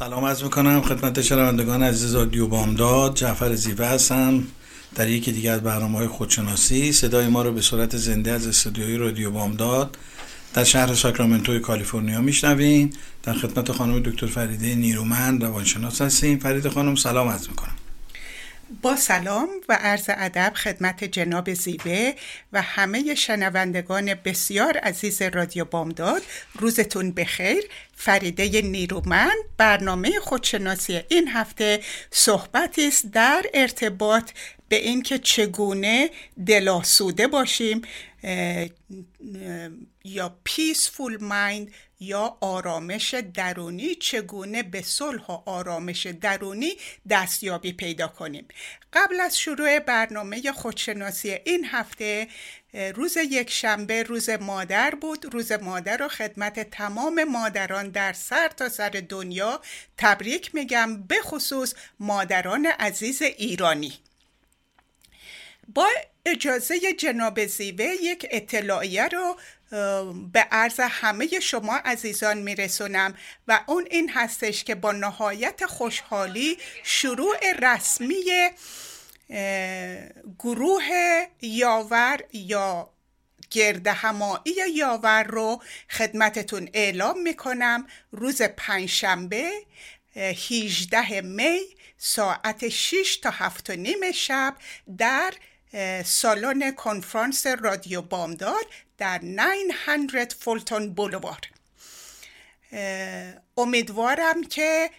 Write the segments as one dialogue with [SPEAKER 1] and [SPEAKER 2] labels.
[SPEAKER 1] سلام از می‌کنم خدمت شنوندگان عزیز رادیو بامداد. جعفر زیوه هستم. در یکی دیگر از برنامه های خودشناسی صدای ما رو به صورت زنده از استودیوی رادیو بامداد در شهر ساکرامنتو کالیفرنیا میشنوین. در خدمت خانم دکتر فریده نیرومند روانشناس هستیم. فرید خانم سلام عرض می‌کنم.
[SPEAKER 2] با سلام و عرض ادب خدمت جناب زیبه و همه شنوندگان بسیار عزیز رادیو بامداد روزتون بخیر. فریده نیرومند برنامه خودشناسی این هفته صحبتی است در ارتباط به اینکه چگونه دلاسوده باشیم یا پیسفول مایند یا آرامش درونی چگونه به صلح و آرامش درونی دستیابی پیدا کنیم. قبل از شروع برنامه خودشناسی این هفته روز یک شنبه روز مادر بود. روز مادر رو خدمت تمام مادران در سر تا سر دنیا تبریک میگم به خصوص مادران عزیز ایرانی. با اجازه جناب زیوه یک اطلاعیه رو به عرض همه شما عزیزان میرسونم و اون این هستش که با نهایت خوشحالی شروع رسمی گروه یاور یا گرد همایی یاور رو خدمتتون اعلام می‌کنم روز پنجشنبه 18 می ساعت 6 تا 7 و نیم شب در سالن کنفرانس رادیو بامداد در 900 فولتون بولوار. امیدوارم که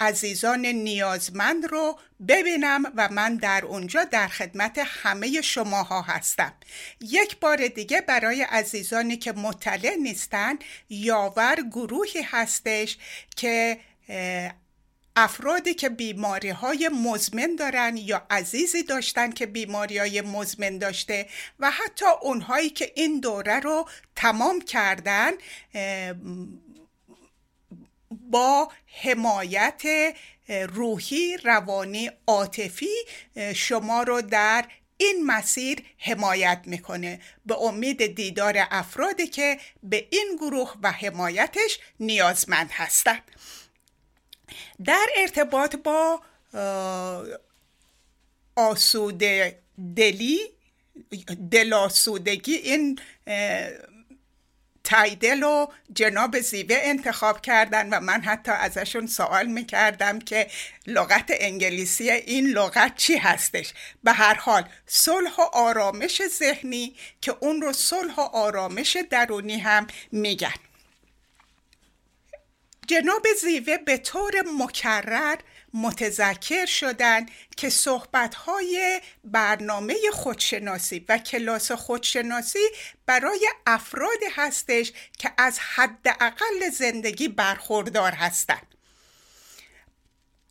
[SPEAKER 2] عزیزان نیازمند رو ببینم و من در اونجا در خدمت همه شماها هستم. یک بار دیگه برای عزیزانی که مطلع نیستن یاور گروهی هستش که افرادی که بیماری های مزمن دارن یا عزیزی داشتن که بیماری های مزمن داشته و حتی اونهایی که این دوره رو تمام کردن با حمایت روحی روانی عاطفی شما رو در این مسیر حمایت می‌کنه. به امید دیدار افرادی که به این گروه و حمایتش نیازمند هستند در ارتباط با آسوده دلی دلاسودگی این تایدل و جناب زیوه انتخاب کردن و من حتی ازشون سوال می‌کردم که لغت انگلیسی این لغت چی هستش؟ به هر حال صلح و آرامش ذهنی که اون رو صلح و آرامش درونی هم میگن. جناب زیوه به طور مکرر متذکر شدن که صحبتهای برنامه خودشناسی و کلاس خودشناسی برای افراد هستش که از حداقل زندگی برخوردار هستند.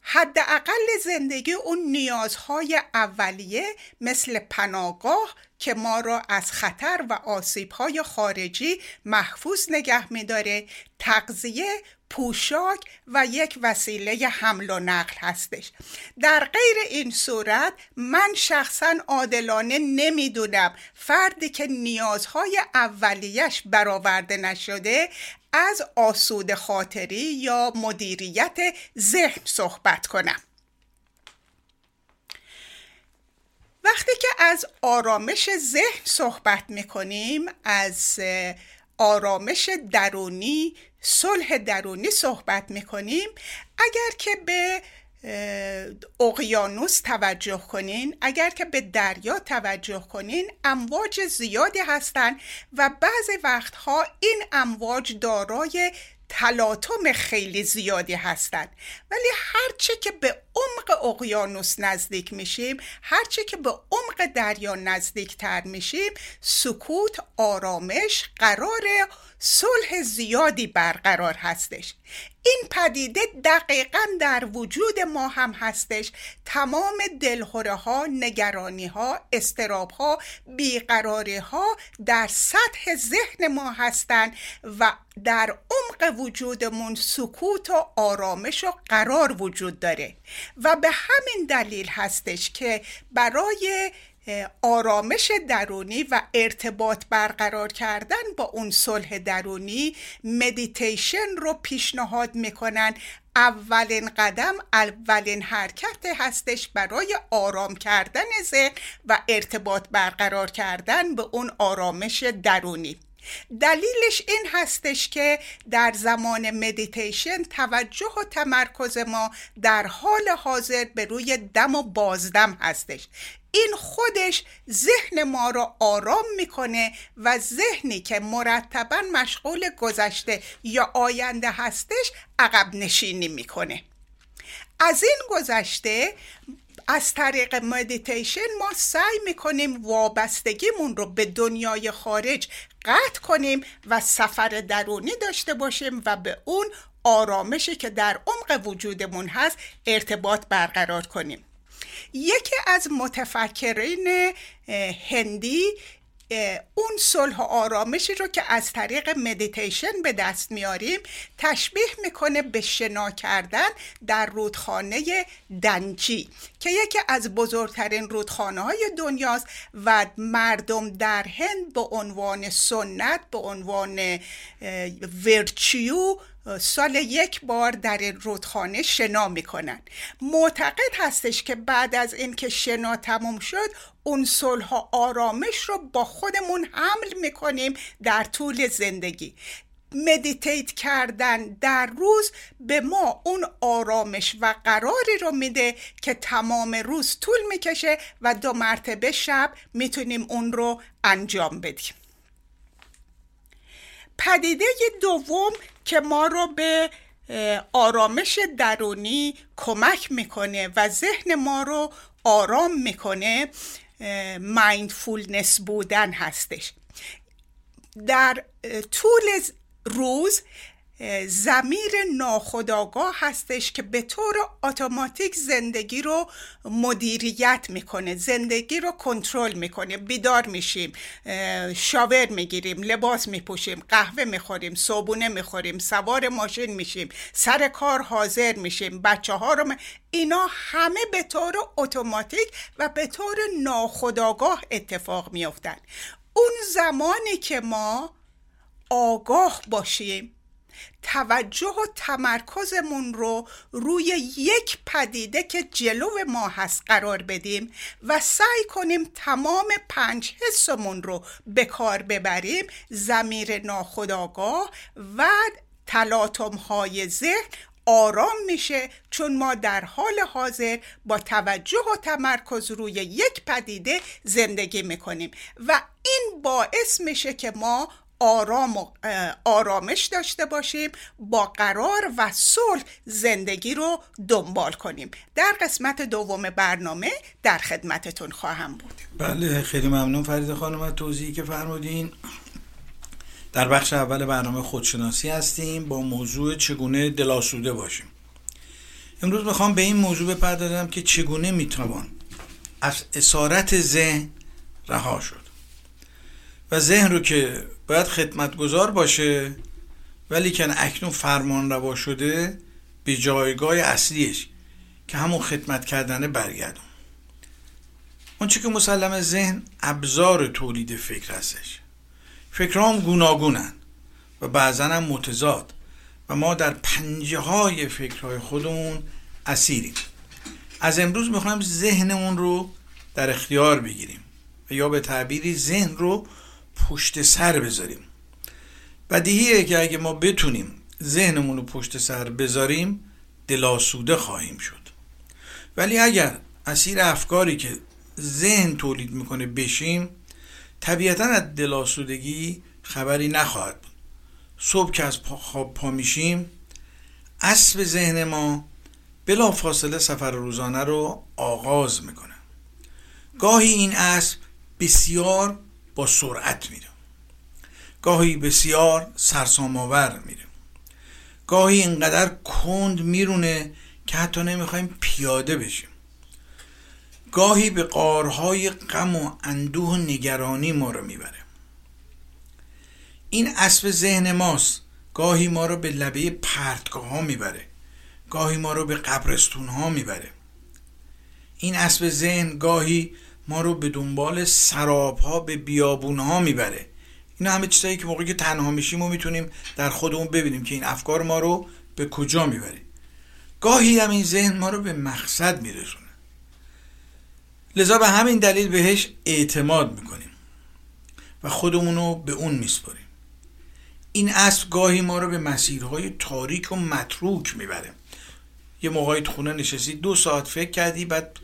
[SPEAKER 2] حداقل زندگی اون نیازهای اولیه مثل پناهگاه که ما را از خطر و آسیبهای خارجی محفوظ نگه میداره تغذیه پوشاک و یک وسیله حمل و نقل هستش. در غیر این صورت من شخصا عادلانه نمی‌دونم فردی که نیازهای اولیش برآورده نشده از آسود خاطری یا مدیریت ذهن صحبت کنم. وقتی که از آرامش ذهن صحبت می‌کنیم از آرامش درونی صلح درونی صحبت می‌کنیم. اگر که به اقیانوس توجه کنین اگر که به دریا توجه کنین امواج زیادی هستند و بعضی وقتها این امواج دارای تلاطم خیلی زیادی هستند ولی هرچه که به عمق اقیانوس نزدیک میشیم. هرچه که به عمق دریا نزدیک تر میشیم سکوت آرامش قرار صلح زیادی برقرار هستش. این پدیده دقیقا در وجود ما هم هستش. تمام دلهوره ها نگرانی ها استراب ها بیقراری ها در سطح ذهن ما هستند و در عمق وجودمون سکوت و آرامش و قرار وجود داره. و به همین دلیل هستش که برای آرامش درونی و ارتباط برقرار کردن با اون صلح درونی مدیتیشن رو پیشنهاد می‌کنن. اولین قدم اولین حرکت هستش برای آرام کردن ذهن و ارتباط برقرار کردن به اون آرامش درونی. دلیلش این هستش که در زمان مدیتیشن توجه و تمرکز ما در حال حاضر به روی دم و بازدم هستش. این خودش ذهن ما رو آرام می‌کنه و ذهنی که مرتبا مشغول گذشته یا آینده هستش عقب نشینی می‌کنه. از این گذشته از طریق مدیتیشن ما سعی می‌کنیم وابستگیمون رو به دنیای خارج قطع کنیم و سفر درونی داشته باشیم و به اون آرامشی که در عمق وجودمون هست ارتباط برقرار کنیم. یکی از متفکرین هندی اون صلح و آرامشی رو که از طریق مدیتیشن به دست میاریم تشبیه می‌کنه به شنا کردن در رودخانه دنجی که یکی از بزرگترین رودخانه های دنیاست و مردم در هند به عنوان سنت به عنوان ورچیو سال یک بار در رودخانه شنا می‌کنن. معتقد هستش که بعد از اینکه شنا تموم شد اون صلح و آرامش رو با خودمون حمل می‌کنیم در طول زندگی. مدیتیت کردن در روز به ما اون آرامش و قراری رو میده که تمام روز طول می‌کشه و دو مرتبه شب می‌تونیم اون رو انجام بدیم. پدیده دوم که ما رو به آرامش درونی کمک می‌کنه و ذهن ما رو آرام می‌کنه مایندفولنس بودن هستش. در طول روز زمیر ناخداگاه هستش که به طور اتوماتیک زندگی رو مدیریت می‌کنه زندگی رو کنترل می‌کنه. بیدار میشیم شاور می‌گیریم لباس میپوشیم قهوه می‌خوریم صبونه می‌خوریم سوار ماشین میشیم سر کار حاضر میشیم بچه ها رو اینا همه به طور اتوماتیک و به طور ناخداگاه اتفاق میافتن. اون زمانی که ما آگاه باشیم توجه و تمرکزمون رو روی یک پدیده که جلو ما هست قرار بدیم و سعی کنیم تمام پنج حسمون رو به کار ببریم زمیر ناخداگاه و تلاطم های ذهن آرام میشه چون ما در حال حاضر با توجه و تمرکز روی یک پدیده زندگی می‌کنیم. و این باعث میشه که ما آرام و آرامش داشته باشیم با قرار و صلح زندگی رو دنبال کنیم. در قسمت دوم برنامه در خدمتتون خواهم بود.
[SPEAKER 1] بله خیلی ممنون فرید خانم از توضیحی که فرمودین. در بخش اول برنامه خودشناسی هستیم با موضوع چگونه دلاسوده باشیم. امروز می‌خوام به این موضوع بپردازم که چگونه می‌توان از اسارت ذهن رها شد. و ذهن رو که باید خدمتگذار باشه ولی که اکنون فرمان روا شده به جایگاه اصلیش که همون خدمت کردن برگردون. اون که مسلم ذهن ابزار تولید فکر هستش. فکرام گوناگونن و بعضا هم متضاد و ما در پنجه های فکرهای خودمون اسیریم. از امروز می‌خوایم ذهنمون رو در اختیار بگیریم و یا به تعبیری ذهن رو پشت سر بذاریم. بدیهیه که اگه ما بتونیم ذهنمون رو پشت سر بذاریم دلاسوده خواهیم شد. ولی اگر اسیر افکاری که ذهن تولید می‌کنه بشیم طبیعتا از دلاسودگی خبری نخواهد بود. صبح که از خواب پا میشیم اسب ذهن ما بلا فاصله سفر روزانه رو آغاز می‌کنه. گاهی این اسب بسیار با سرعت میره گاهی بسیار سرسام‌آور میره گاهی اینقدر کند میرونه که حتی نمی‌خوایم پیاده بشیم. گاهی به قارهای غم و اندوه و نگرانی ما رو می‌بره. این اسب ذهن ماست. گاهی ما رو به لبه پرتگاه ها می‌بره. گاهی ما رو به قبرستون ها می‌بره. این اسب ذهن گاهی ما رو به دنبال سراب ها به بیابون ها می‌بره. اینا همه چیزایی که موقعی که تنها میشیم و می‌تونیم در خودمون ببینیم که این افکار ما رو به کجا می‌بره. گاهی هم این ذهن ما رو به مقصد میرسونه. لذا به همین دلیل بهش اعتماد می‌کنیم و خودمون رو به اون میسپاریم. این اسب گاهی ما رو به مسیرهای تاریک و متروک می‌بره. یه موقعی خونه نشستی دو ساعت فکر کردی بعد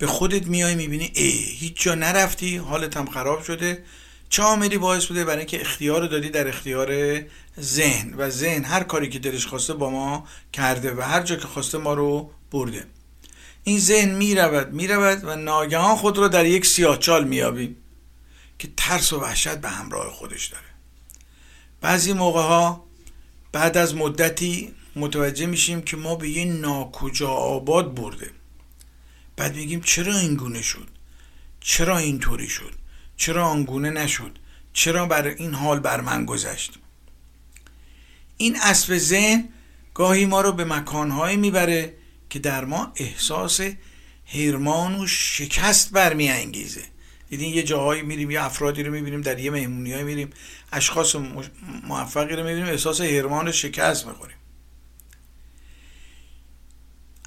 [SPEAKER 1] به خودت میای می‌بینی ای هیچ جا نرفتی حالت هم خراب شده. چه عاملی باعث بوده؟ برای اینکه اختیار دادی در اختیار ذهن. و ذهن هر کاری که دلش خواسته با ما کرده و هر جا که خواسته ما رو برده. این ذهن می‌رود می‌رود و ناگهان خود رو در یک سیاهچال میابیم که ترس و وحشت به همراه خودش داره. بعضی موقع ها بعد از مدتی متوجه میشیم که ما به یه ناکجا آباد برده. بعد میگیم چرا این گونه شد؟ چرا اینطوری شد؟ چرا آنگونه نشد؟ چرا بر این حال بر من گذشت؟ این اسب ذهن گاهی ما رو به مکانهایی می‌بره که در ما احساس هرمان و شکست برمیانگیزه. دیدین یه جاهایی میریم یه افرادی رو می‌بینیم در یه مهمونی میریم اشخاص موفقی رو می‌بینیم احساس هرمان و شکست می‌خوریم.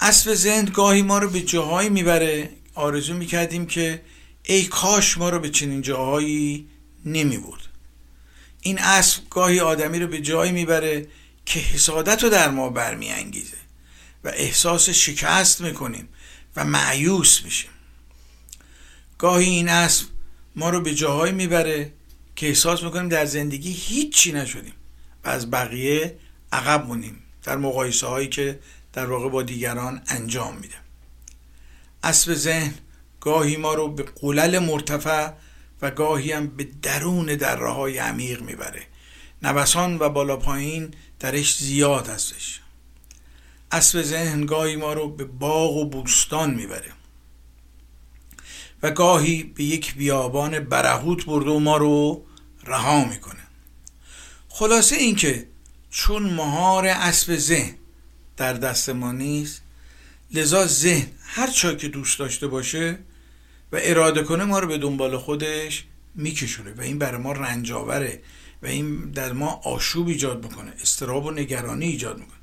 [SPEAKER 1] اسب زند گاهی ما رو به جاهایی می‌بره. آرزو می‌کردیم که ای کاش ما رو به چنین جاهایی نمی بود این اسب گاهی آدمی رو به جایی می‌بره که حسادت رو در ما برمیانگیزه و احساس شکست می‌کنیم و معیوس میشیم. گاهی این اسب ما رو به جاهایی می‌بره که احساس می‌کنیم در زندگی هیچی نشدیم و از بقیه عقب مونیم در مقایسه هایی که در واقع با دیگران انجام میده. اسب ذهن گاهی ما رو به قلل مرتفع و گاهی هم به درون دره های عمیق می‌بره. نوسان و بالا پایین درش زیاد هستش. اسب ذهن گاهی ما رو به باغ و بوستان می‌بره و گاهی به یک بیابان برهوت برده و ما رو رها می‌کنه. خلاصه اینکه چون مهار اسب ذهن در دست ما نیست. لذا ذهن هر چا که دوست داشته باشه و اراده کنه ما رو به دنبال خودش میکشونه و این برای ما رنجاوره و این در ما آشوب ایجاد می‌کنه استراب و نگرانی ایجاد می‌کنه.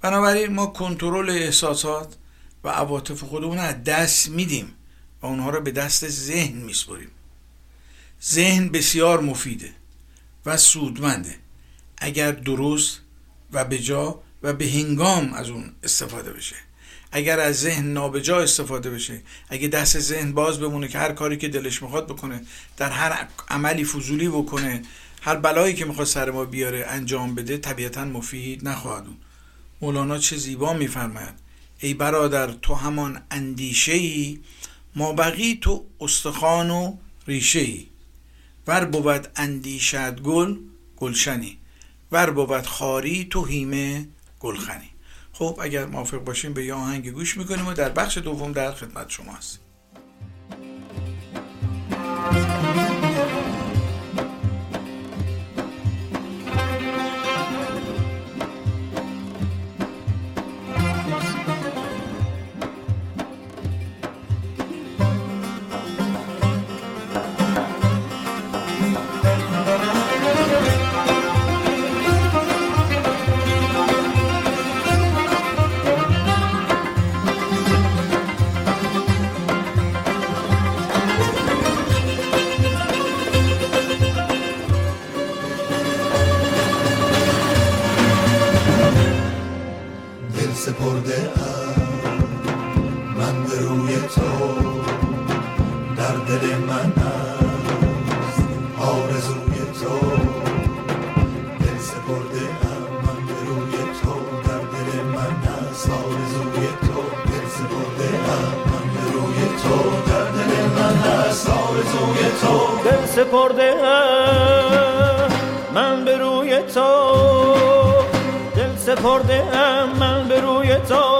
[SPEAKER 1] بنابراین ما کنترل احساسات و عواطف خودمون از دست میدیم و اونها رو به دست ذهن میسپریم ذهن بسیار مفیده و سودمنده. اگر درست و به جا و به هنگام از اون استفاده بشه. اگر از ذهن نابجا استفاده بشه اگه دست ذهن باز بمونه که هر کاری که دلش می‌خواد بکنه در هر عملی فضولی بکنه هر بلایی که می‌خواد سر ما بیاره انجام بده طبیعتا مفید نخواهد اون مولانا چه زیبا میفرماید. ای برادر تو همان اندیشه ای ما بقی تو استخوان و ریشه ای ور بود اندیشد گل گلشنی. ور بود خاری تو هیمه گلخنی. خب اگر موافق باشیم به یه آهنگ گوش می‌کنیم و در بخش دوم در خدمت شما هستیم
[SPEAKER 3] سپرده
[SPEAKER 4] من به روی تو دل سپرده من به روی تو.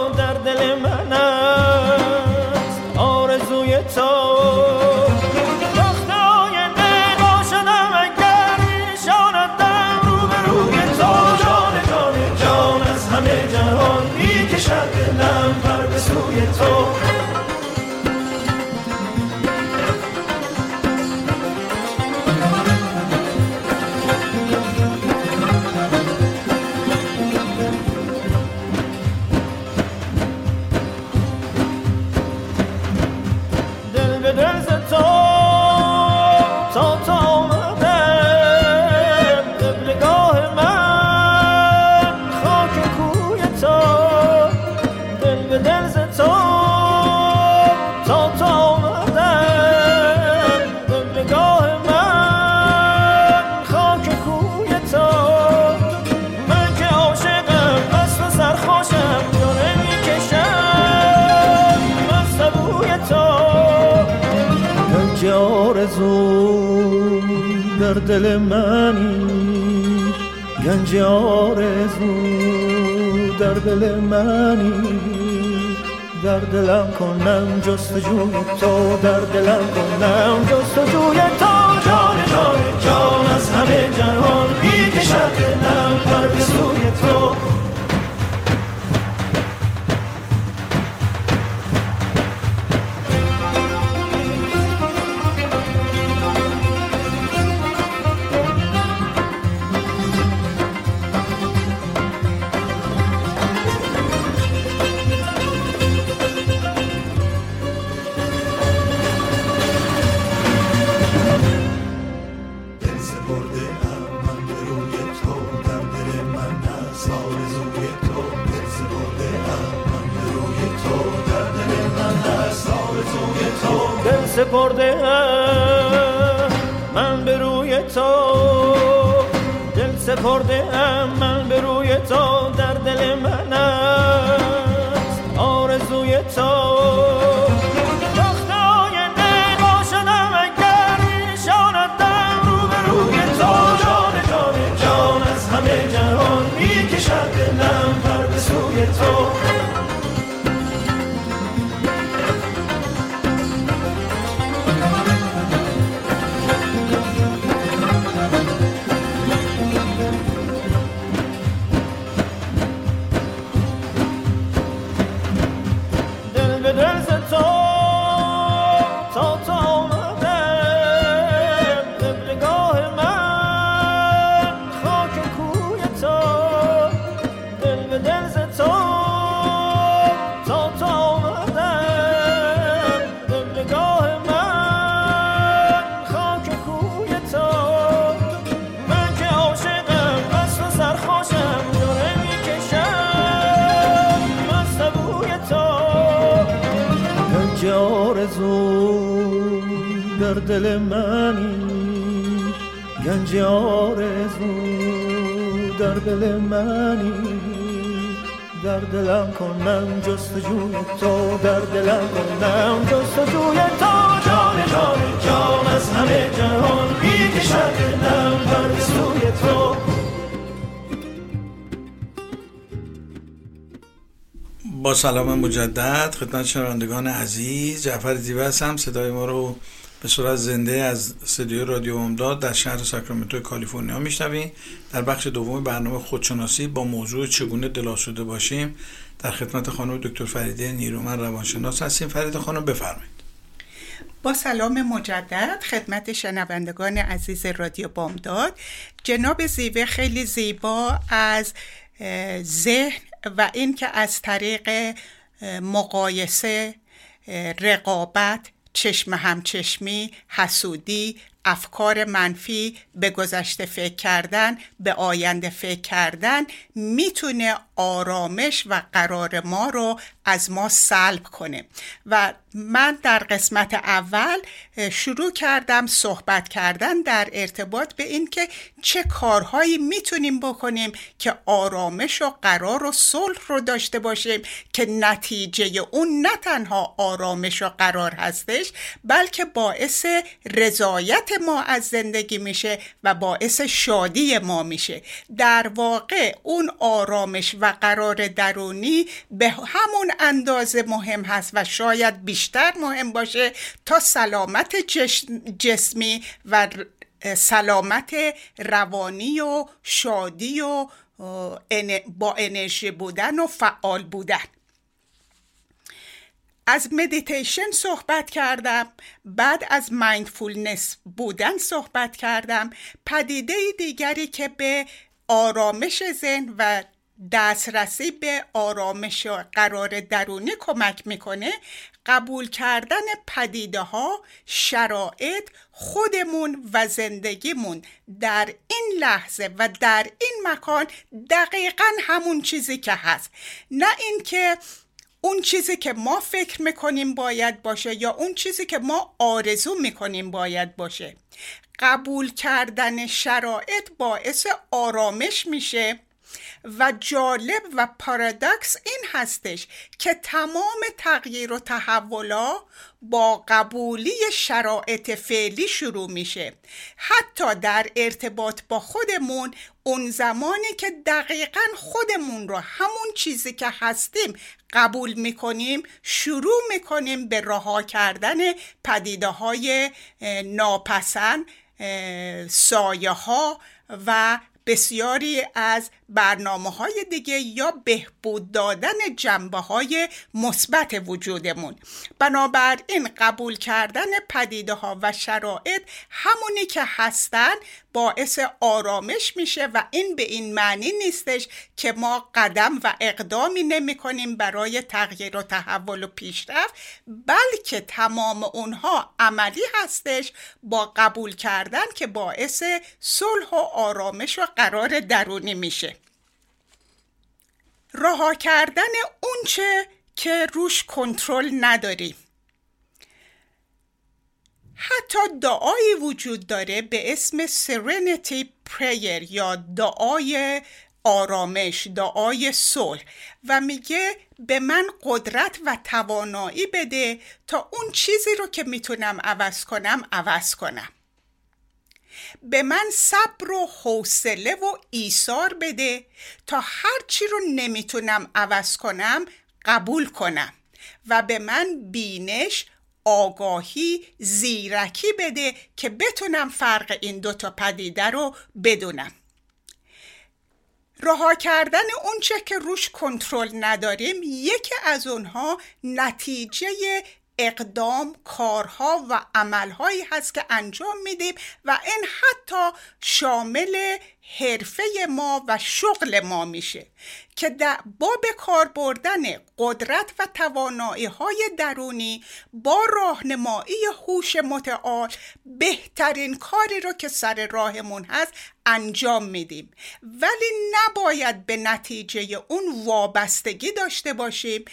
[SPEAKER 4] دل منی گنج آرزو در دل منی. در دلم کنم جستجوی تو در دلم کنم جستجوی تو. جان جان جان از همه جهان می‌کشد دلم پر به سوی تو.
[SPEAKER 5] دل سپرده در دل
[SPEAKER 4] منی در دلم کنم جستجوی تو در دلم کنم جستجوی تو. جان جان جان از همه جهان دلم پر به سوی تو.
[SPEAKER 1] با سلام مجدد خدمت شنوندگان عزیز جعفر زیوه هستم. صدای ما رو به صورت زنده از استودیو رادیو امداد در شهر ساکرامنتو کالیفرنیا میشنویم. در بخش دوم برنامه خودشناسی با موضوع چگونه دلاسوده باشیم در خدمت خانم دکتر فریده نیرومن روانشناس هستیم. فرید خانم بفرمایید.
[SPEAKER 2] با سلام مجدد خدمت شنوندگان عزیز رادیو بامداد. جناب زیوه خیلی زیبا از ذهن و اینکه از طریق مقایسه رقابت چشم همچشمی حسودی افکار منفی به گذشته فکر کردن به آینده فکر کردن می‌تونه آرامش و قرار ما رو از ما سلب کنه. و من در قسمت اول شروع کردم صحبت کردن در ارتباط به اینکه چه کارهایی می‌تونیم بکنیم که آرامش و قرار و صلح رو داشته باشیم که نتیجه اون نه تنها آرامش و قرار هستش بلکه باعث رضایت ما از زندگی میشه و باعث شادی ما میشه. در واقع اون آرامش و قرار درونی به همون اندازه مهم هست و شاید بیشتر مهم باشه تا سلامت جسمی و سلامت روانی و شادی و با انرژی بودن و فعال بودن. از مدیتیشن صحبت کردم. بعد از مایندفولنس بودن صحبت کردم. پدیده دیگری که به آرامش ذهن و دسترسی به آرامش و قرار درونی کمک می‌کنه قبول کردن پدیده ها شرایط خودمون و زندگیمون. در این لحظه و در این مکان دقیقا همون چیزی که هست. نه اینکه اون چیزی که ما فکر می‌کنیم باید باشه یا اون چیزی که ما آرزو می‌کنیم باید باشه. قبول کردن شرایط باعث آرامش میشه و جالب و پارادکس این هستش که تمام تغییر و تحولا با قبولی شرایط فعلی شروع میشه. حتی در ارتباط با خودمون اون زمانی که دقیقا خودمون رو همون چیزی که هستیم قبول می‌کنیم شروع می‌کنیم به رها کردن پدیده های ناپسند سایه ها و بسیاری از برنامه های دیگه یا بهبود دادن جنبه های مثبت وجودمون. بنابراین قبول کردن پدیده ها و شرایط همونی که هستن باعث آرامش میشه و این به این معنی نیستش که ما قدم و اقدامی نمی کنیم برای تغییر و تحول و پیشرفت بلکه تمام اونها عملی هستش با قبول کردن که باعث صلح و آرامش و قرار درونی میشه. رها کردن اونچه که روش کنترل نداریم حتی دعایی وجود داره به اسم Serenity Prayer یا دعای آرامش دعای صلح و میگه به من قدرت و توانایی بده تا اون چیزی رو که می‌تونم عوض کنم عوض کنم. به من صبر و حوصله و ایثار بده تا هرچی رو نمی‌تونم عوض کنم قبول کنم و به من بینش آگاهی زیرکی بده که بتونم فرق این دوتا پدیده رو بدونم. رها کردن اونچه که روش کنترل نداریم یکی از اونها نتیجه اقدام کارها و عملهایی هست که انجام میدیم و این حتی شامل حرفه ما و شغل ما میشه که با به کار بردن قدرت و توانایی های درونی با راهنمایی هوش متعال بهترین کاری رو که سر راهمون هست انجام میدیم. ولی نباید به نتیجه اون وابستگی داشته باشیم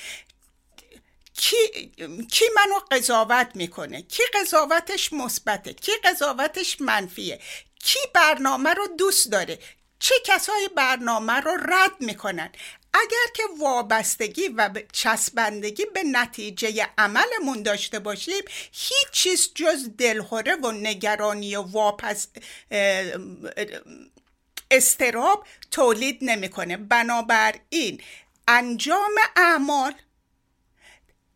[SPEAKER 2] کی, کی منو قضاوت می‌کنه؟ کی قضاوتش مثبته؟ کی قضاوتش منفیه؟ کی برنامه رو دوست داره؟ چه کسای برنامه رو رد می‌کنن؟ اگر که وابستگی و چسبندگی به نتیجه عملمون داشته باشیم هیچ چیز جز دلهوره و نگرانی و واپس استراب تولید نمی‌کنه. بنابراین انجام اعمال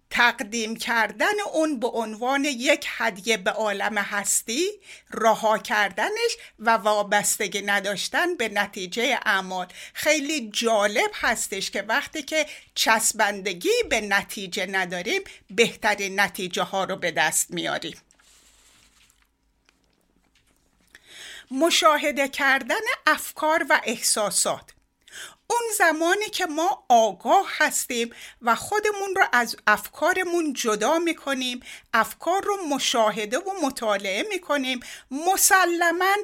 [SPEAKER 2] تقدیم کردن اون به عنوان یک هدیه به عالم هستی رها کردنش و وابستگی نداشتن به نتیجه اعمال. خیلی جالب هستش که وقتی که چسبندگی به نتیجه نداریم بهترین نتیجه ها رو به دست میاریم. مشاهده کردن افکار و احساسات. اون زمانی که ما آگاه هستیم و خودمون رو از افکارمون جدا می‌کنیم افکار رو مشاهده و مطالعه می‌کنیم مسلما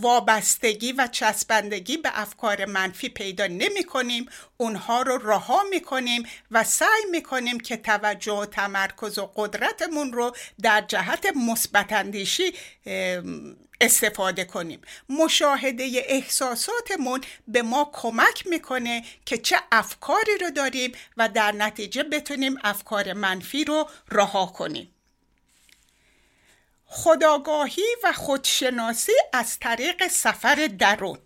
[SPEAKER 2] وابستگی و چسبندگی به افکار منفی پیدا نمی کنیم اونها رو رها می کنیم و سعی می کنیم که توجه و تمرکز و قدرتمون رو در جهت مثبت اندیشی استفاده کنیم. مشاهده احساساتمون به ما کمک می‌کنه که چه افکاری رو داریم و در نتیجه بتونیم افکار منفی رو رها کنیم. خداگاهی و خودشناسی از طریق سفر درون.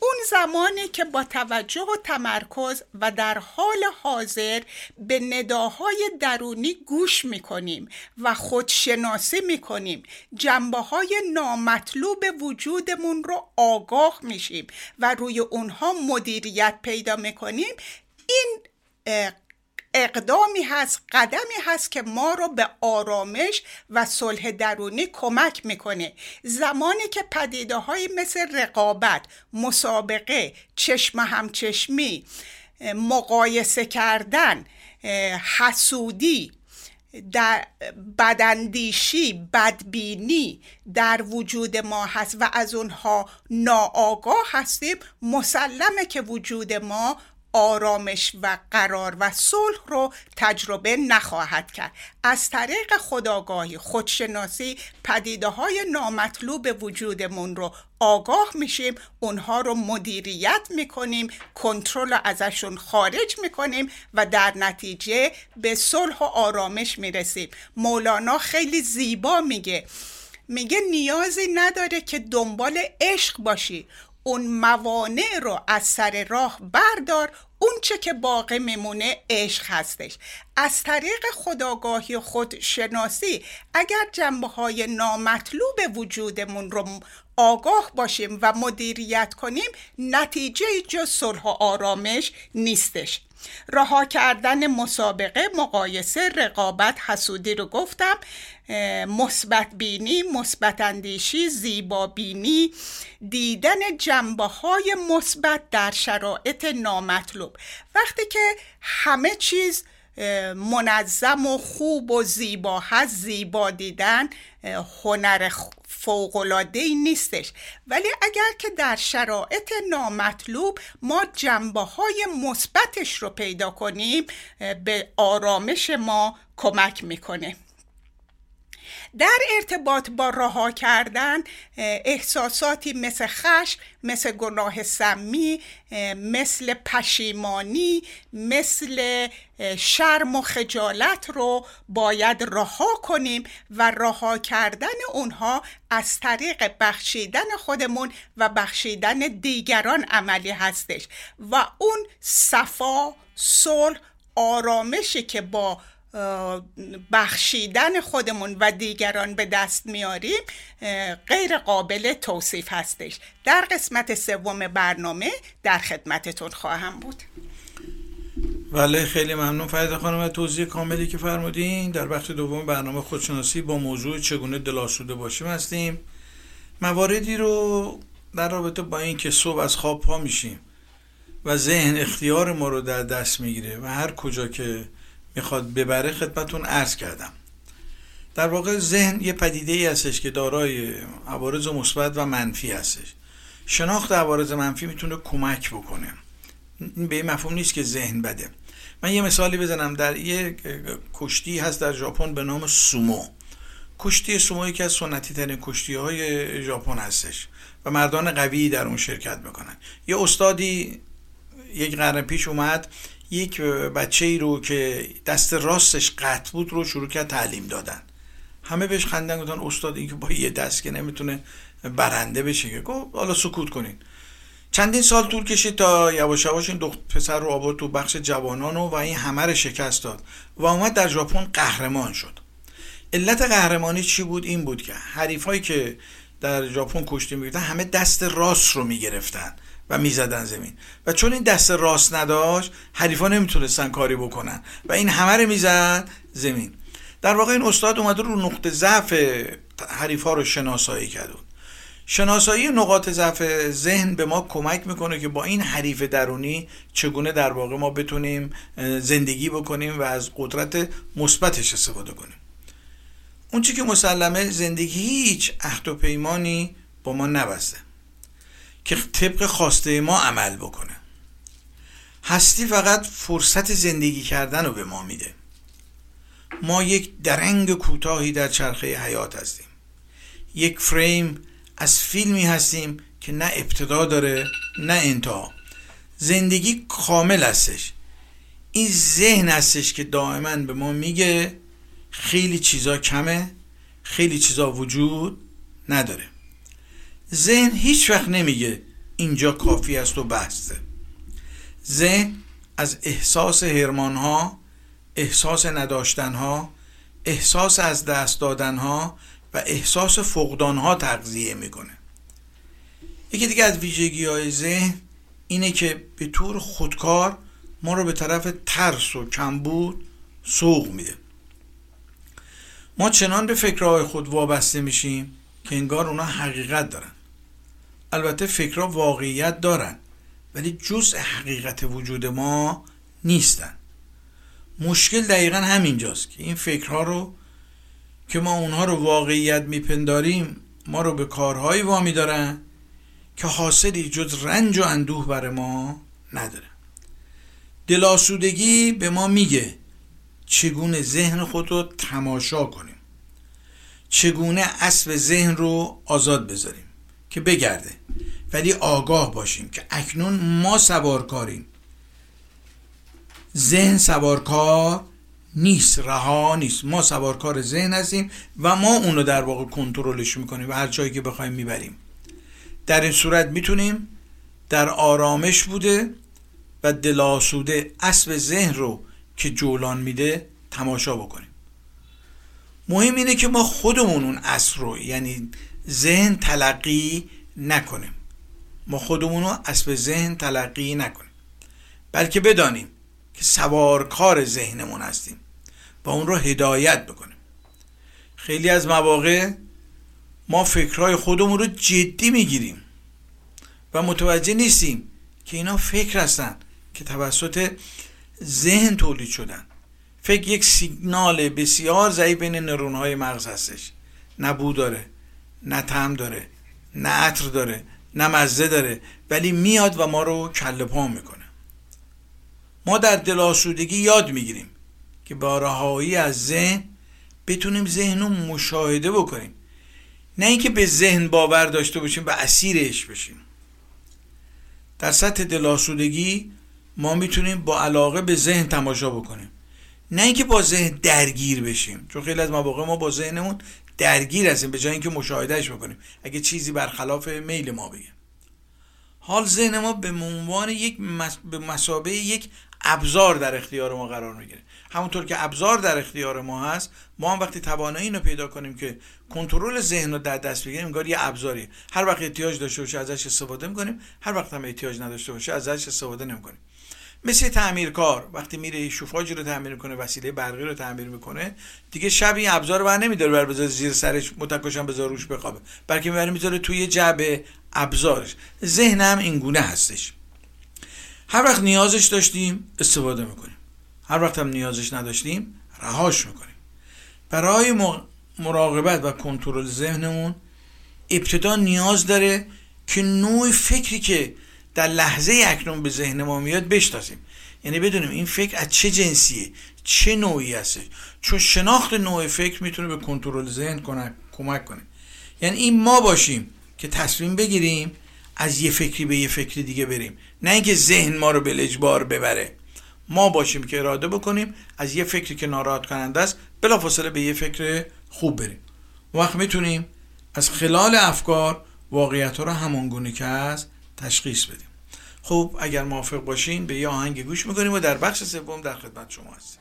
[SPEAKER 2] اون زمانی که با توجه و تمرکز و در حال حاضر به نداهای درونی گوش می‌کنیم و خودشناسی می‌کنیم جنبه های نامطلوب وجودمون رو آگاه میشیم و روی اونها مدیریت پیدا می‌کنیم. این اقدامی هست قدمی هست که ما رو به آرامش و صلح درونی کمک می‌کنه. زمانی که پدیده های مثل رقابت مسابقه چشم همچشمی مقایسه کردن حسودی در بداندیشی بدبینی در وجود ما هست و از اونها ناآگاه هستیم مسلمه که وجود ما آرامش و قرار و صلح رو تجربه نخواهد کرد. از طریق خداگاهی خودشناسی پدیده های نامطلوب وجودمون رو آگاه میشیم اونها رو مدیریت می‌کنیم کنترل ازشون خارج می‌کنیم و در نتیجه به صلح و آرامش می‌رسیم. مولانا خیلی زیبا میگه. میگه نیازی نداره که دنبال عشق باشی. اون موانع رو از سر راه بردار اون چه که باقی میمونه عشق هستش. از طریق خداگاهی و خودشناسی اگر جنبه های نامطلوب وجودمون رو آگاه باشیم و مدیریت کنیم نتیجه جز صلح و آرامش نیستش. رها کردن مسابقه مقایسه رقابت حسودی رو گفتم مثبت بینی مثبت اندیشی زیبا بینی دیدن جنبه های مثبت در شرایط نامطلوب. وقتی که همه چیز منظم و خوب و زیبا هست زیبا دیدن هنر فوقلاده ای نیستش. ولی اگر که در شرایط نامطلوب ما جنبه های مثبتش رو پیدا کنیم به آرامش ما کمک می‌کنه. در ارتباط با رها کردن احساساتی مثل خشم مثل گناه سمی مثل پشیمانی مثل شرم و خجالت رو باید رها کنیم و رها کردن اونها از طریق بخشیدن خودمون و بخشیدن دیگران عملی هستش. و اون صفا صلح آرامشی که با بخشیدن خودمون و دیگران به دست میاریم غیر قابل توصیف هستش. در قسمت سوم برنامه در خدمتتون خواهم بود.
[SPEAKER 1] بله خیلی ممنون. فرید خانم توضیح کاملی که فرمودین. در بخش دوم برنامه خودشناسی با موضوع چگونه دلاسوده باشیم هستیم. مواردی رو در رابطه با این که صبح از خواب پا میشیم و ذهن اختیار ما رو در دست می‌گیره و هر کجا که می‌خواد ببره خدمتون عرض کردم. در واقع ذهن یه پدیده ای هستش که دارای عوارض مثبت و منفی هستش. شناخت عوارض منفی می‌تونه کمک بکنه. این به این مفهوم نیست که ذهن بده. من یه مثالی بزنم. در یه کشتی هست در ژاپن به نام سومو. کشتی سومو یکی از سنتی ترین کشتی های ژاپن هستش و مردان قوی در اون شرکت می‌کنن. یه استادی یک قرن پیش اومد یک بچه ای رو که دست راستش قطع بود رو شروع کرد تعلیم دادن. همه بهش خندن گفتن استاد این که با یه دست که نمی‌تونه برنده بشه که. گفت حالا سکوت کنین. چندین سال طول کشید تا یواش یواش این دو پسر رو آورد تو بخش جوانان و این همه رو شکست داد و اومد در ژاپن قهرمان شد. علت قهرمانی چی بود؟ این بود که حریفایی که در ژاپن کشتی می‌گرفتن همه دست راست رو می‌گرفتن. و می‌زدن زمین. و چون این دست راست نداشت حریفا نمی‌تونستن کاری بکنن. و این همه رو می‌زد زمین. در واقع این استاد اومده رو نقطه ضعف حریفا رو شناسایی کرد. شناسایی نقاط ضعف ذهن به ما کمک می‌کنه که با این حریف درونی چگونه در واقع ما بتونیم زندگی بکنیم و از قدرت مثبتش استفاده کنیم. اون چی که مسلمه زندگی هیچ عهد و پیمانی با ما نبسته. که طبق خواسته ما عمل بکنه. هستی فقط فرصت زندگی کردن رو به ما میده. ما یک درنگ کوتاهی در چرخه حیات هستیم. یک فریم از فیلمی هستیم که نه ابتدا داره نه انتها. زندگی کامل هستش. این ذهن هستش که دائما به ما میگه خیلی چیزا کمه خیلی چیزا وجود نداره. ذهن هیچ وقت نمیگه اینجا کافی است و بسته. ذهن از احساس هرمان ها احساس نداشتن ها احساس از دست دادن ها و احساس فقدان ها تغذیه می‌کنه. یکی دیگه از ویژگی های ذهن اینه که به طور خودکار ما رو به طرف ترس و کمبود سوق میده. ما چنان به فکرهای خود وابسته میشیم که انگار اونا حقیقت دارن. البته فکرها واقعیت دارن ولی جزء حقیقت وجود ما نیستن. مشکل دقیقا همینجاست که این فکرها رو که ما اونها رو واقعیت میپنداریم ما رو به کارهایی وامی دارن که حاصلی جز رنج و اندوه بر ما نداره. دلاسودگی به ما میگه چگونه ذهن خود رو تماشا کنیم. چگونه اسب ذهن رو آزاد بذاریم. که بگرده. ولی آگاه باشیم که اکنون ما سوارکاریم. ذهن سوارکار نیست رها نیست. ما سوارکار ذهن هستیم و ما اونو در واقع کنترلش می‌کنیم و هر جایی که بخوایم می‌بریم. در این صورت می‌تونیم در آرامش بوده و دلاسوده اسب ذهن رو که جولان میده تماشا بکنیم. مهم اینه که ما خودمون اون اسب رو یعنی ذهن تلقی نکنیم. ما خودمون رو اسب ذهن تلقی نکنیم. بلکه بدانیم که سوارکار ذهنمون هستیم. و اون رو هدایت بکنیم. خیلی از مواقع ما فکرهای خودمون رو جدی می‌گیریم و متوجه نیستیم که اینا فکر هستن که توسط ذهن تولید شدن. فکر یک سیگنال بسیار ضعیف بین نورونهای مغز هستش. نه بو داره. نه تم داره نه عطر داره نه مزه داره ولی میاد و ما رو کله پا می‌کنه. ما در دلاسودگی یاد می‌گیریم که با رهایی از ذهن بتونیم ذهن رو مشاهده بکنیم. نه اینکه به ذهن باور داشته باشیم و اسیرش بشیم. در سطح دلاسودگی ما می‌تونیم با علاقه به ذهن تماشا بکنیم. نه اینکه با ذهن درگیر بشیم چون خیلی از مواقع ما با ذهنمون درگیر هستیم به جای اینکه مشاهدهش بکنیم. اگه چیزی برخلاف میل ما بگه. حال ذهن ما به عنوان یک. به مسابه یک ابزار در اختیار ما قرار می‌گیره. همونطور که ابزار در اختیار ما هست ما هم وقتی توانایی اینو پیدا کنیم که کنترل ذهن رو در دست بگیریم انگار یه ابزاری هر وقت احتیاج داشته باشه ازش استفاده می‌کنیم هر وقت هم احتیاج نداشته باشه ازش استفاده نمی‌کنیم. مثل تعمیرکار. وقتی میره شوفاژی رو تعمیر می‌کنه وسیله برقی رو تعمیر می‌کنه دیگه شب این ابزار بر نمیداره بر بذاره زیر سرش متکاشم بذاره روش بخوابه. بلکه می‌بره می‌ذاره توی جعبه ابزارش. ذهنم این گونه هستش. هر وقت نیازش داشتیم استفاده می‌کنیم. هر وقت هم نیازش نداشتیم رهاش می‌کنیم. برای مراقبت و کنترل ذهنمون ابتدا نیاز داره که نوع فکری که در لحظه اکنون به ذهن ما میاد بشناسیم. یعنی بدونیم این فکر از چه جنسیه؟ چه نوعی هست چون شناخت نوع فکر می‌تونه به کنترل ذهن کمک کنه. یعنی این ما باشیم که تصمیم بگیریم از یه فکری به یه فکری دیگه بریم. نه اینکه ذهن ما رو به اجبار ببره. ما باشیم که اراده بکنیم از یه فکری که ناراحت کننده است بلافاصله به یه فکر خوب بریم. وقت می‌تونیم از خلال افکار واقعیت ها رو همانگونه که هست تشخیص بدیم. خب اگر موافق باشین به یه آهنگ گوش می‌کنیم و در بخش سوم در خدمت شما هستیم.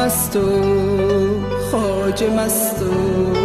[SPEAKER 6] مست و مستو یار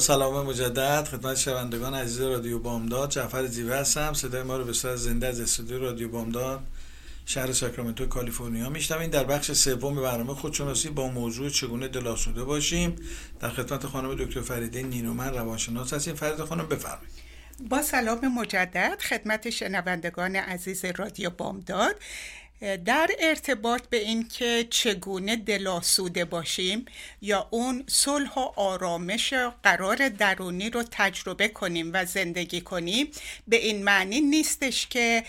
[SPEAKER 1] سلام مجدد. خدمت شنوندگان عزیز رادیو بامداد. جعفر زیوه هستم. صدای ما رو به صورت زنده از استودیو رادیو بامداد شهر ساکرامنتو کالیفرنیا میشنوین. در بخش سوم برنامه خودشناسی با موضوع چگونه دل آسوده باشیم در خدمت خانم دکتر فریده نینومن روانشناس هستیم. فرید خانم بفرمایید.
[SPEAKER 2] با سلام مجدد خدمت شنوندگان عزیز رادیو بامداد. در ارتباط به اینکه چگونه دلاسوده باشیم یا اون صلح و آرامش و قرار درونی رو تجربه کنیم و زندگی کنیم به این معنی نیستش که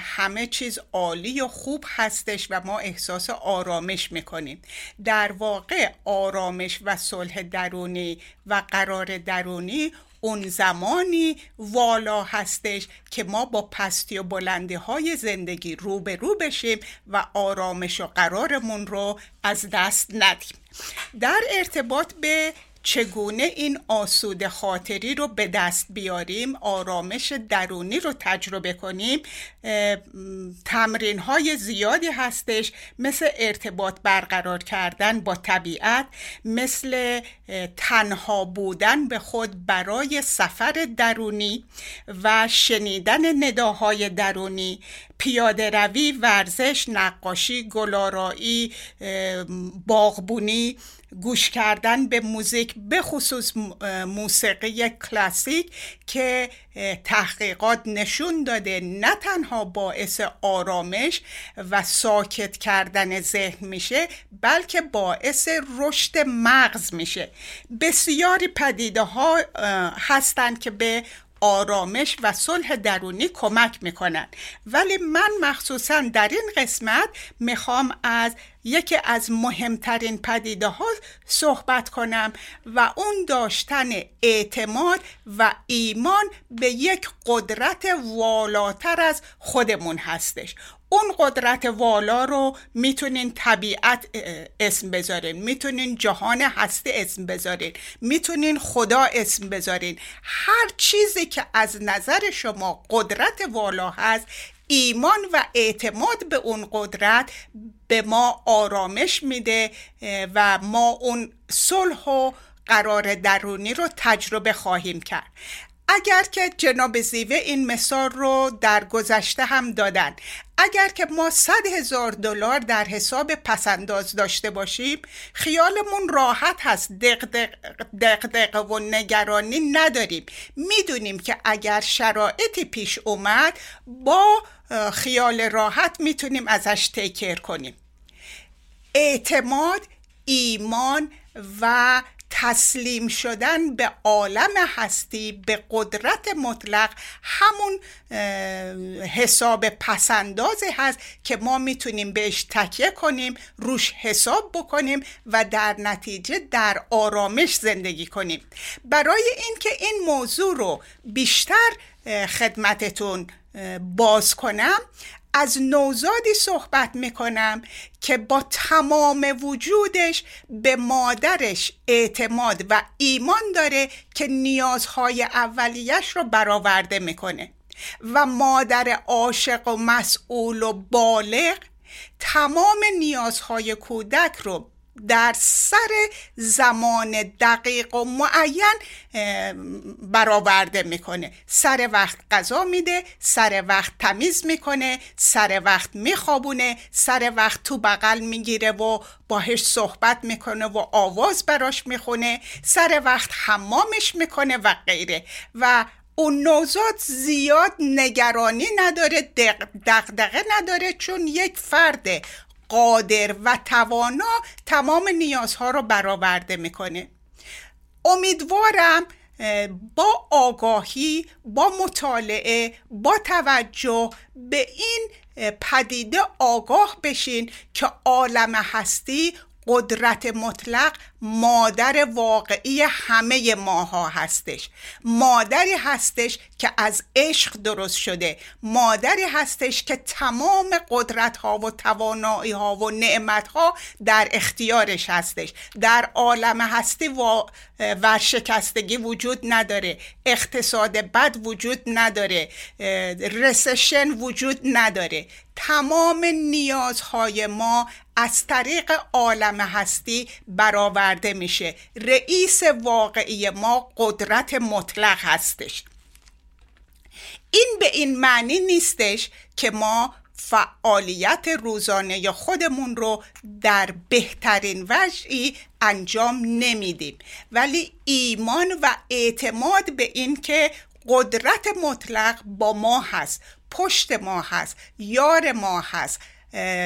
[SPEAKER 2] همه چیز عالی و خوب هستش و ما احساس آرامش می‌کنیم. در واقع آرامش و صلح درونی و قرار درونی اون زمانی والا هستش که ما با پستی و بلندی های زندگی روبرو بشیم و آرامش و قرارمون رو از دست ندیم. در ارتباط به چگونه این آسوده خاطری رو به دست بیاریم آرامش درونی رو تجربه کنیم؟ تمرین های زیادی هستش مثل ارتباط برقرار کردن با طبیعت مثل تنها بودن به خود برای سفر درونی و شنیدن نداهای درونی. پیاده روی ورزش نقاشی گلارایی باغبونی گوش کردن به موزیک به خصوص موسیقی کلاسیک که تحقیقات نشون داده نه تنها باعث آرامش و ساکت کردن ذهن میشه بلکه باعث رشد مغز میشه. بسیاری پدیده ها هستند که به آرامش و صلح درونی کمک می‌کنن ولی من مخصوصا در این قسمت می‌خوام از یکی از مهمترین پدیده ها صحبت کنم و اون داشتن اعتماد و ایمان به یک قدرت والاتر از خودمون هستش. اون قدرت والا رو می‌تونین طبیعت اسم بذارین می‌تونین جهان هستی اسم بذارین می‌تونین خدا اسم بذارین. هر چیزی که از نظر شما قدرت والا هست ایمان و اعتماد به اون قدرت به ما آرامش میده و ما اون صلح و قرار درونی رو تجربه خواهیم کرد. اگر که جناب زیوه این مثال رو در گذشته هم دادن اگر که ما صد هزار دلار در حساب پسنداز داشته باشیم خیالمون راحت هست دقدق دقدقه و نگرانی نداریم. می‌دونیم که اگر شرایطی پیش اومد با خیال راحت می‌تونیم ازش تکر کنیم. اعتماد ایمان و تسلیم شدن به عالم هستی به قدرت مطلق همون حساب پسندازی هست که ما می‌تونیم بهش تکیه کنیم روش حساب بکنیم و در نتیجه در آرامش زندگی کنیم. برای اینکه این موضوع رو بیشتر خدمتتون باز کنم از نوزادی صحبت می‌کنم که با تمام وجودش به مادرش اعتماد و ایمان داره که نیازهای اولیش رو برآورده می‌کنه. و مادر عاشق و مسئول و بالغ تمام نیازهای کودک رو در سر زمان دقیق و معین برآورده می‌کنه. سر وقت غذا میده سر وقت تمیز می‌کنه سر وقت میخوابونه سر وقت تو بغل می‌گیره و باهش صحبت می‌کنه و آواز براش می‌خونه سر وقت حمامش می‌کنه و غیره. و اون نوزاد زیاد نگرانی نداره دق- نداره چون یک فرد قادر و توانا تمام نیازها رو برآورده می‌کنه. امیدوارم با آگاهی با مطالعه با توجه به این پدیده آگاه بشین که عالم هستی قدرت مطلق مادر واقعی همه ماها هستش. مادری هستش که از عشق درست شده. مادری هستش که تمام قدرت ها و توانایی ها و نعمت ها در اختیارش هستش. در عالم هستی و ورشکستگی وجود نداره. اقتصاد بد وجود نداره. رسشن وجود نداره. تمام نیازهای ما از طریق عالم هستی برآورده میشه. رئیس واقعی ما قدرت مطلق هستش. این به این معنی نیستش که ما فعالیت روزانه خودمون رو در بهترین وجهی انجام نمیدیم. ولی ایمان و اعتماد به این که قدرت مطلق با ما هست پشت ما هست یار ما هست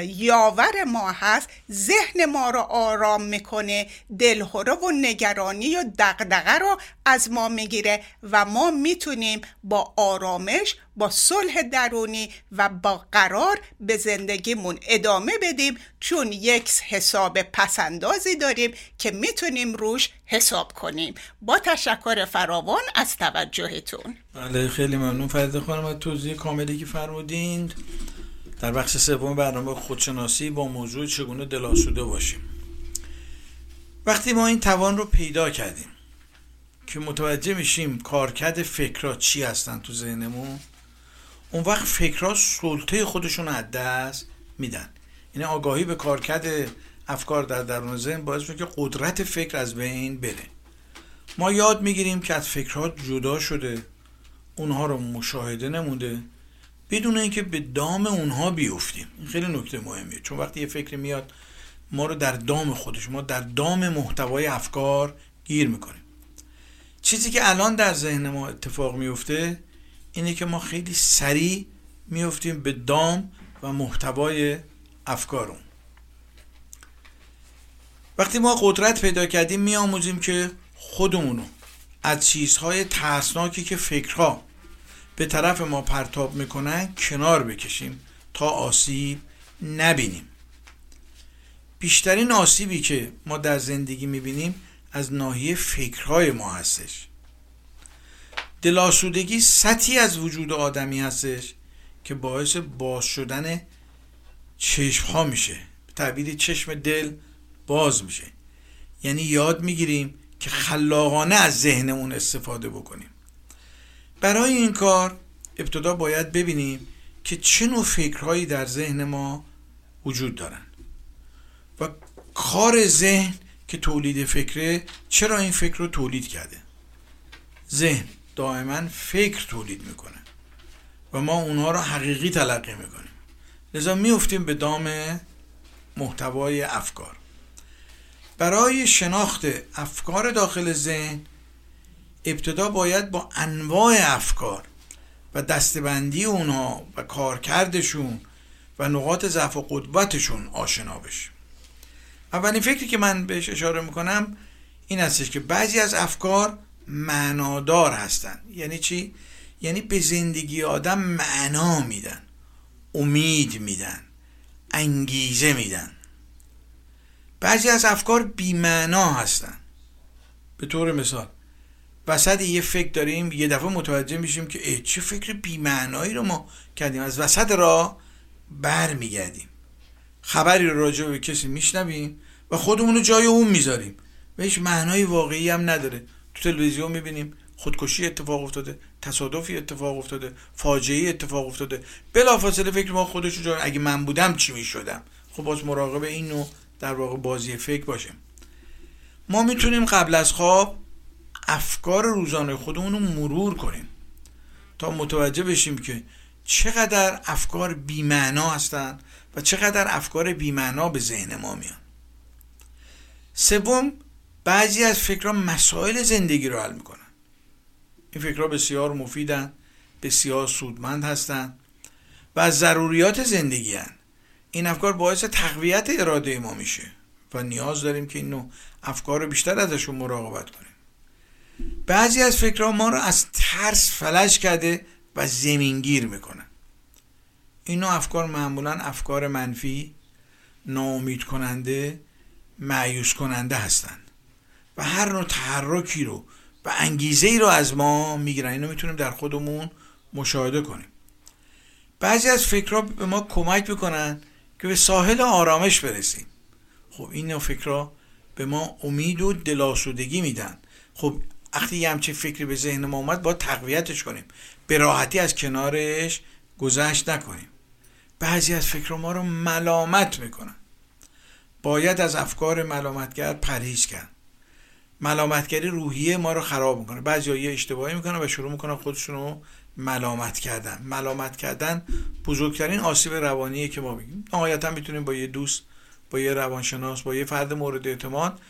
[SPEAKER 2] یاور ما هست ذهن ما رو آرام می‌کنه دلهوره و نگرانی و دغدغه رو از ما می‌گیره و ما می‌تونیم با آرامش با صلح درونی و با قرار به زندگیمون ادامه بدیم چون یک حساب پسندازی داریم که می‌تونیم روش حساب کنیم. با تشکر فراوان از توجهتون.
[SPEAKER 1] بله خیلی ممنون. فرید خانم توضیح کاملی که فرمودین. در بخش سوم برنامه خودشناسی با موضوع چگونه دلاسوده باشیم. وقتی ما این توان رو پیدا کردیم که متوجه میشیم کارکرد فکرها چی هستن تو ذهنمون اون وقت فکرها سلطه خودشون از دست میدن. یعنی آگاهی به کارکرد افکار در درون ذهن باعث میشه که قدرت فکر از بین بره. ما یاد می‌گیریم که از فکرها جدا شده اونها رو مشاهده نموده بدون اینکه به دام اونها بیفتیم. این خیلی نکته مهمیه. چون وقتی یه فکری میاد ما رو در دام خودش ما در دام محتوای افکار گیر می‌کنیم. چیزی که الان در ذهن ما اتفاق میفته اینه که ما خیلی سریع میفتیم به دام و محتوای افکار اون. وقتی ما قدرت پیدا کردیم میآموزیم که خودمونو از چیزهای ترسناکی که فکرها به طرف ما پرتاب می‌کنن کنار بکشیم تا آسیب نبینیم. بیشترین آسیبی که ما در زندگی می‌بینیم از ناحیه فکرهای ما هستش. دلاسودگی سطحی از وجود آدمی هستش که باعث باز شدن چشم ها میشه. به تعبیر چشم دل باز میشه. یعنی یاد می‌گیریم که خلاقانه از ذهنمون استفاده بکنیم. برای این کار ابتدا باید ببینیم که چه نوع فکرهایی در ذهن ما وجود دارن و کار ذهن که تولید فکره چرا این فکر رو تولید کرده؟ ذهن دائما فکر تولید می‌کنه و ما اونها رو حقیقی تلقی می‌کنیم. لذا میفتیم به دام محتوای افکار. برای شناخت افکار داخل ذهن ابتدا باید با انواع افکار و دستبندی اونها و کارکردشون و نقاط ضعف و قدرتشون آشنا بشیم. اولین فکری که من بهش اشاره می‌کنم این هستش که بعضی از افکار معنادار هستن. یعنی چی؟ یعنی به زندگی آدم معنا میدن امید میدن انگیزه میدن. بعضی از افکار بیمعنا هستن. به طور مثال؟ وسط یه فکر داریم یه دفعه متوجه میشیم که اه چه فکر بیمعنایی رو ما کردیم. از وسط را بر میگردیم خبری رو راجع به کسی میشنویم و خودمون رو جای اون می‌ذاریم. و هیچ معنای واقعی هم نداره. تو تلویزیون می‌بینیم خودکشی اتفاق افتاده تصادفی اتفاق افتاده فاجعه اتفاق افتاده. بلافاصله فکر ما خودش رو اگه من بودم چی می‌شدم؟ خب باز مراقب این نوع در واقع بازی فکر باشیم. ما می‌تونیم قبل از خواب افکار روزانه خودمون رو مرور کنیم تا متوجه بشیم که چقدر افکار بیمعنا هستن و چقدر افکار بیمعنا به ذهن ما میان. سوم بعضی از فکرها مسائل زندگی رو حل می‌کنن. این فکرها بسیار مفیدن بسیار سودمند هستند و از ضروریات زندگی هن. این افکار باعث تقویت اراده ما میشه و نیاز داریم که این نوع افکار رو بیشتر ازشون مراقبت کنیم. بعضی از فکرها ما رو از ترس فلج کرده و زمینگیر می‌کنن. این نوع افکار معمولا افکار منفی ناامید کننده معیوس کننده هستند و هر نوع تحرکی رو و انگیزه ای رو از ما می‌گیرن. اینو می‌تونیم در خودمون مشاهده کنیم. بعضی از فکرها به ما کمک می‌کنن که به ساحل آرامش برسیم. خب این نوع فکرها به ما امید و دلاسودگی میدن. خب وقتی یه همچین فکری به ذهن ما اومد باید تقویتش کنیم. به راحتی از کنارش گذشت نکنیم. بعضی از فکر ما رو ملامت می‌کنن. باید از افکار ملامتگر پرهیز کرد. ملامتگری روحیه ما رو خراب می‌کنه. بعضی یه اشتباهی می‌کنن و شروع می‌کنن خودشون رو ملامت کردن. ملامت کردن بزرگترین آسیب روانیه که ما بگیم نهایتا می‌تونیم با یه دوست با یه روانشناس با یه فرد مورد اعتماد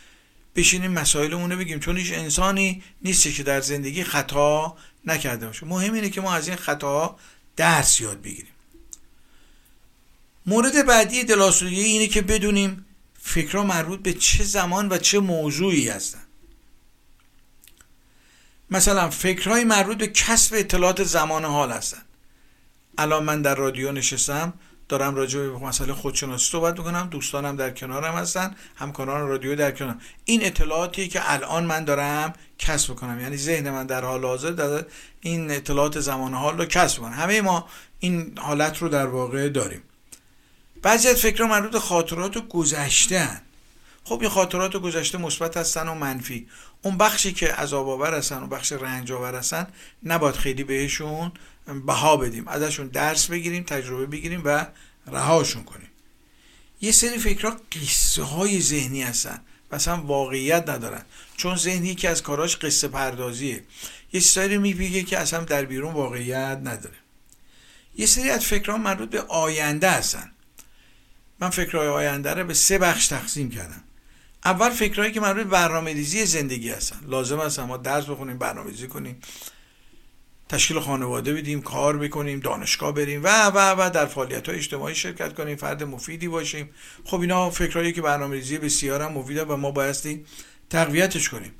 [SPEAKER 1] بشینیم مسائلمون رو بگیم. چون هیچ انسانی نیست که در زندگی خطا نکرده باشه. مهم اینه که ما از این خطا درس یاد بگیریم. مورد بعدی دلاسودگی اینه که بدونیم فکرها مربوط به چه زمان و چه موضوعی هستن. مثلا فکرهای مربوط به کسب اطلاعات زمان حال هستن. الان من در رادیو نشستم. دارم راجع به مسئله خودشناسی صحبت می‌کنم. دوستانم در کنارم هستن. همکاران رادیو در کنارم این اطلاعاتی که الان من دارم کسب کنم یعنی ذهن من در حال حاضر در این اطلاعات زمان حال رو کسب کنم همه ما این حالت رو در واقع داریم. بعضی از فکرها مربوط به خاطرات گذشته. خب این خاطرات گذشته مثبت هستن و منفی. اون بخشی که عذاب آور هستن و بخش رنج آور هستن نباید خیلی بهشون بها بدیم. ازشون درس بگیریم تجربه بگیریم و رهاشون کنیم. یه سری فکرها قصه های ذهنی هستن و اصلا واقعیت ندارن. چون ذهنی که از کاراش قصه پردازیه. یه سری می‌بینه که اصلا در بیرون واقعیت نداره. یه سری از فکرها مربوط به آینده هستن. من فکرهای آینده رو به سه بخش تقسیم کردم. اول فکرهایی که مربوط برنامه ریزی زندگی هستن. لازم است ما درس بخونیم برنامه ریزی کنیم. تشکیل خانواده بدیم کار بکنیم دانشگاه بریم. و و و در فعالیت های اجتماعی شرکت کنیم فرد مفیدی باشیم. خب اینا فکرهایی که برنامه ریزی بسیار هم مفیده و ما بایستی تقویتش کنیم.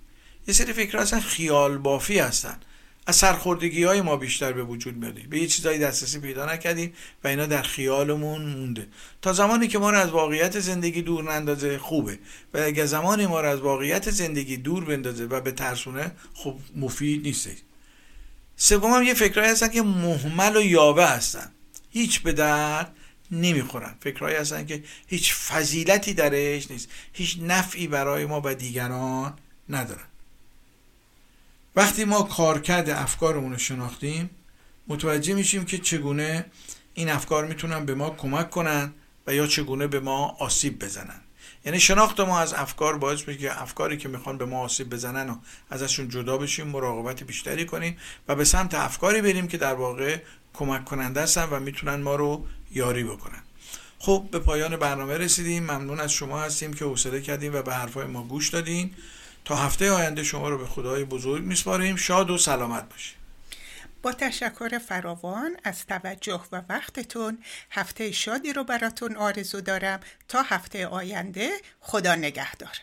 [SPEAKER 1] یه سری فکرها اصلا خیال بافی هستن. از سرخوردگی های ما بیشتر به وجود میاد به یه چیزایی دسترسی پیدا نکردیم و اینا در خیالمون مونده. تا زمانی که ما رو از واقعیت زندگی دور نندازه خوبه. و اگر زمانی ما رو از واقعیت زندگی دور بندازه و به ترسونه خب مفید نیسته سوم هم یه فکرهایی هستن که محمل و یاوه هستن. هیچ به درد نمی‌خورن. فکرهایی هستن که هیچ فضیلتی درش نیست. هیچ نفعی برای ما و دیگران ندارن. وقتی ما کارکرد افکارمون رو شناختیم متوجه میشیم که چگونه این افکار می‌تونن به ما کمک کنن و یا چگونه به ما آسیب بزنن. یعنی شناخت ما از افکار باعث میشه که افکاری که می‌خوان به ما آسیب بزنن و ازشون جدا بشیم مراقبت بیشتری کنیم و به سمت افکاری بریم که در واقع کمک کننده هستن و می‌تونن ما رو یاری بکنن. خب به پایان برنامه رسیدیم. ممنون از شما هستیم که حوصله کردیم و به حرفای ما گوش دادین. تا هفته آینده شما رو به خدای بزرگ میسپاریم. شاد و سلامت باشید
[SPEAKER 2] با تشکر فراوان از توجه و وقتتون هفته شادی رو براتون آرزو دارم. تا هفته آینده خدا نگهدار.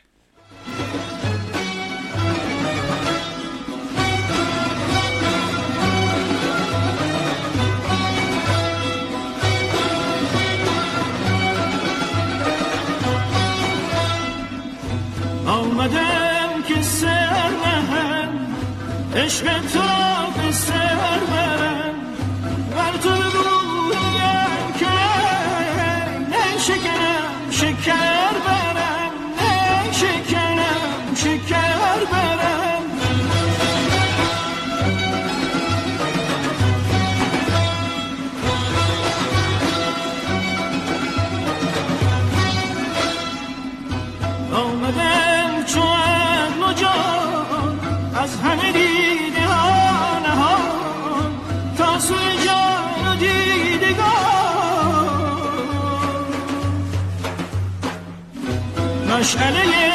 [SPEAKER 3] عشق تو را مشعله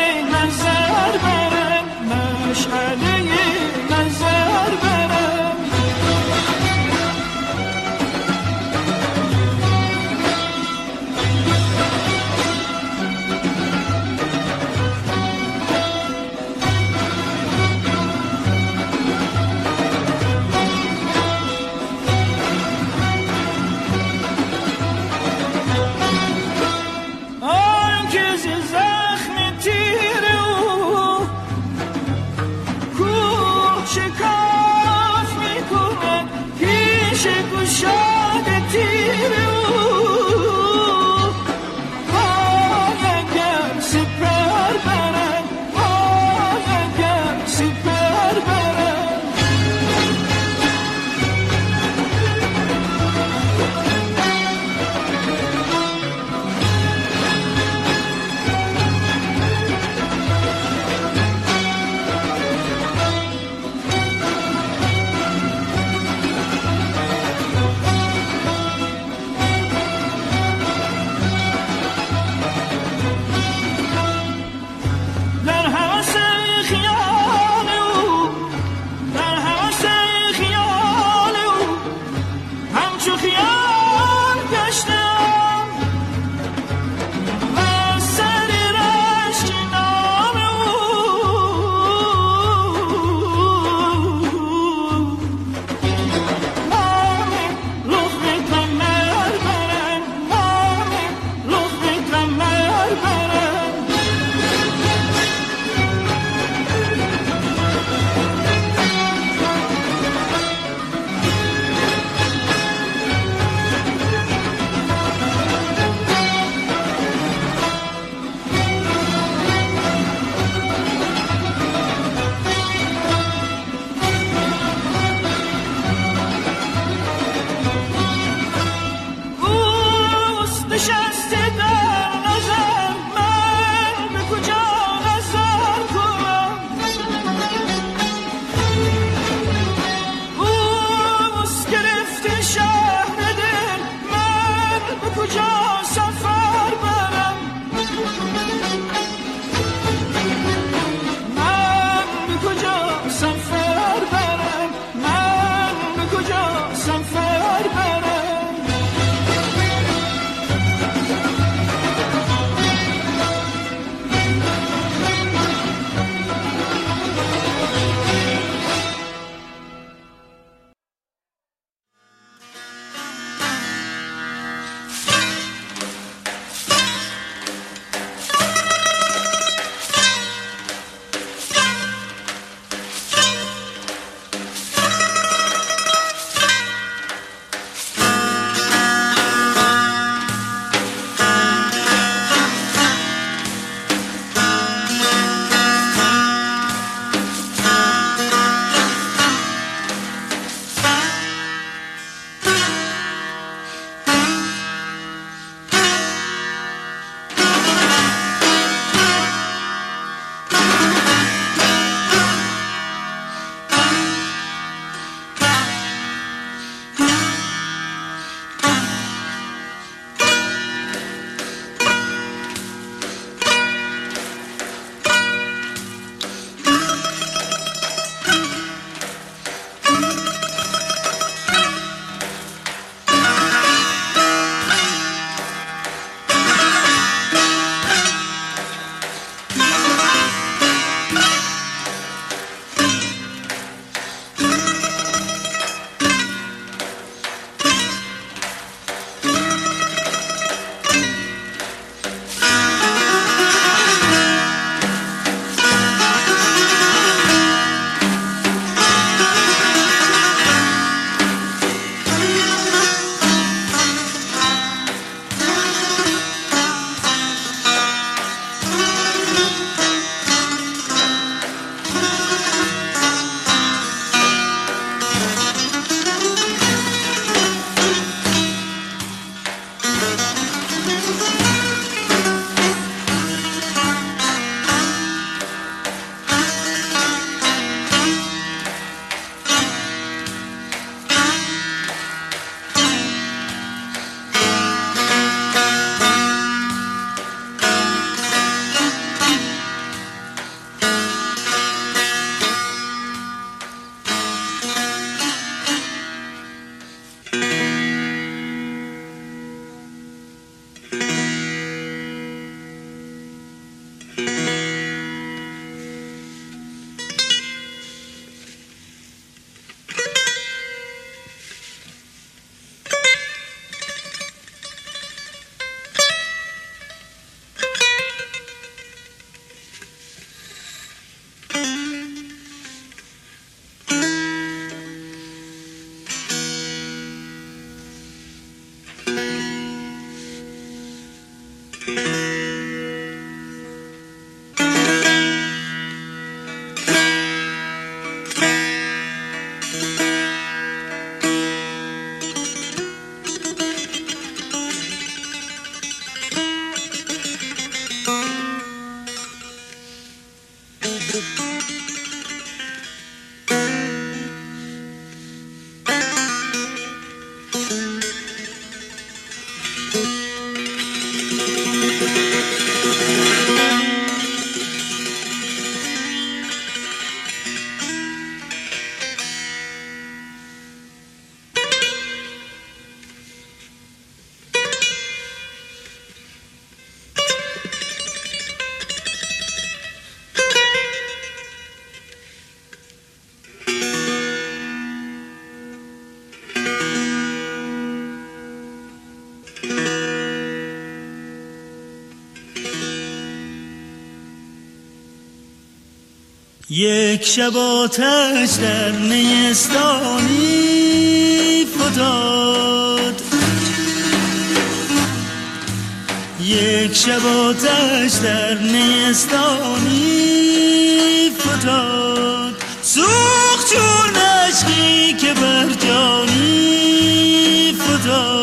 [SPEAKER 4] شب آتش در نیستانی فتاد. یک شب آتش در نیستانی فتاد. سوخت چون عشقی که بر جانی فتاد.